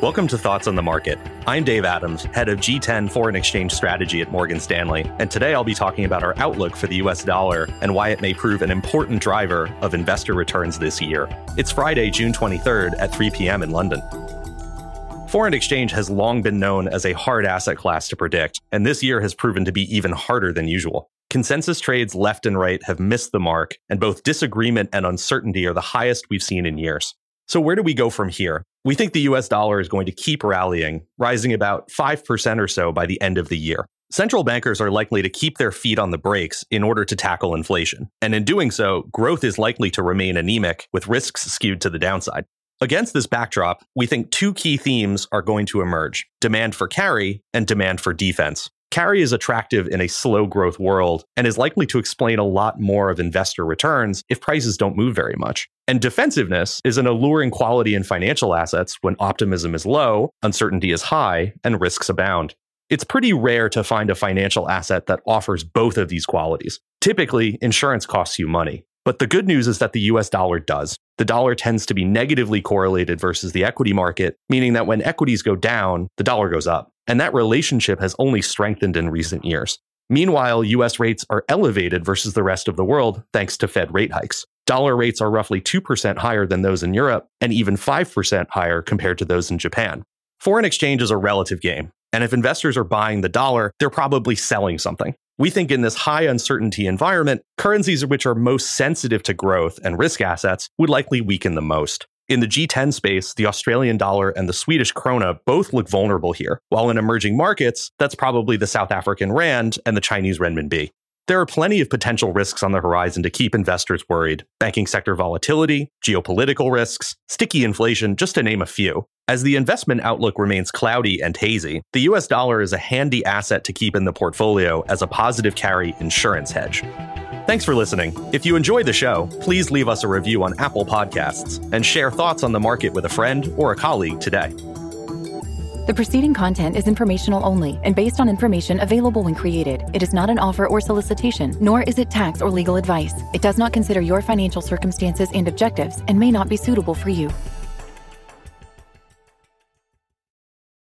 Welcome to Thoughts on the Market. I'm Dave Adams, head of G10 foreign exchange strategy at Morgan Stanley, and today I'll be talking about our outlook for the US dollar and why it may prove an important driver of investor returns this year. It's Friday, June 23rd at 3 p.m. in London. Foreign exchange has long been known as a hard asset class to predict, and this year has proven to be even harder than usual. Consensus trades left and right have missed the mark, and both disagreement and uncertainty are the highest we've seen in years. So, where do we go from here? We think the US dollar is going to keep rallying, rising about 5% or so by the end of the year. Central bankers are likely to keep their feet on the brakes in order to tackle inflation. And in doing so, growth is likely to remain anemic, with risks skewed to the downside. Against this backdrop, we think two key themes are going to emerge demand for carry and demand for defense. Carry is attractive in a slow growth world and is likely to explain a lot more of investor returns if prices don't move very much. And defensiveness is an alluring quality in financial assets when optimism is low, uncertainty is high, and risks abound. It's pretty rare to find a financial asset that offers both of these qualities. Typically, insurance costs you money. But the good news is that the US dollar does. The dollar tends to be negatively correlated versus the equity market, meaning that when equities go down, the dollar goes up. And that relationship has only strengthened in recent years. Meanwhile, US rates are elevated versus the rest of the world thanks to Fed rate hikes. Dollar rates are roughly 2% higher than those in Europe and even 5% higher compared to those in Japan. Foreign exchange is a relative game. And if investors are buying the dollar, they're probably selling something. We think in this high uncertainty environment, currencies which are most sensitive to growth and risk assets would likely weaken the most. In the G10 space, the Australian dollar and the Swedish krona both look vulnerable here, while in emerging markets, that's probably the South African rand and the Chinese renminbi. There are plenty of potential risks on the horizon to keep investors worried banking sector volatility, geopolitical risks, sticky inflation, just to name a few. As the investment outlook remains cloudy and hazy, the US dollar is a handy asset to keep in the portfolio as a positive carry insurance hedge. Thanks for listening. If you enjoy the show, please leave us a review on Apple Podcasts and share thoughts on the market with a friend or a colleague today. The preceding content is informational only and based on information available when created. It is not an offer or solicitation, nor is it tax or legal advice. It does not consider your financial circumstances and objectives and may not be suitable for you.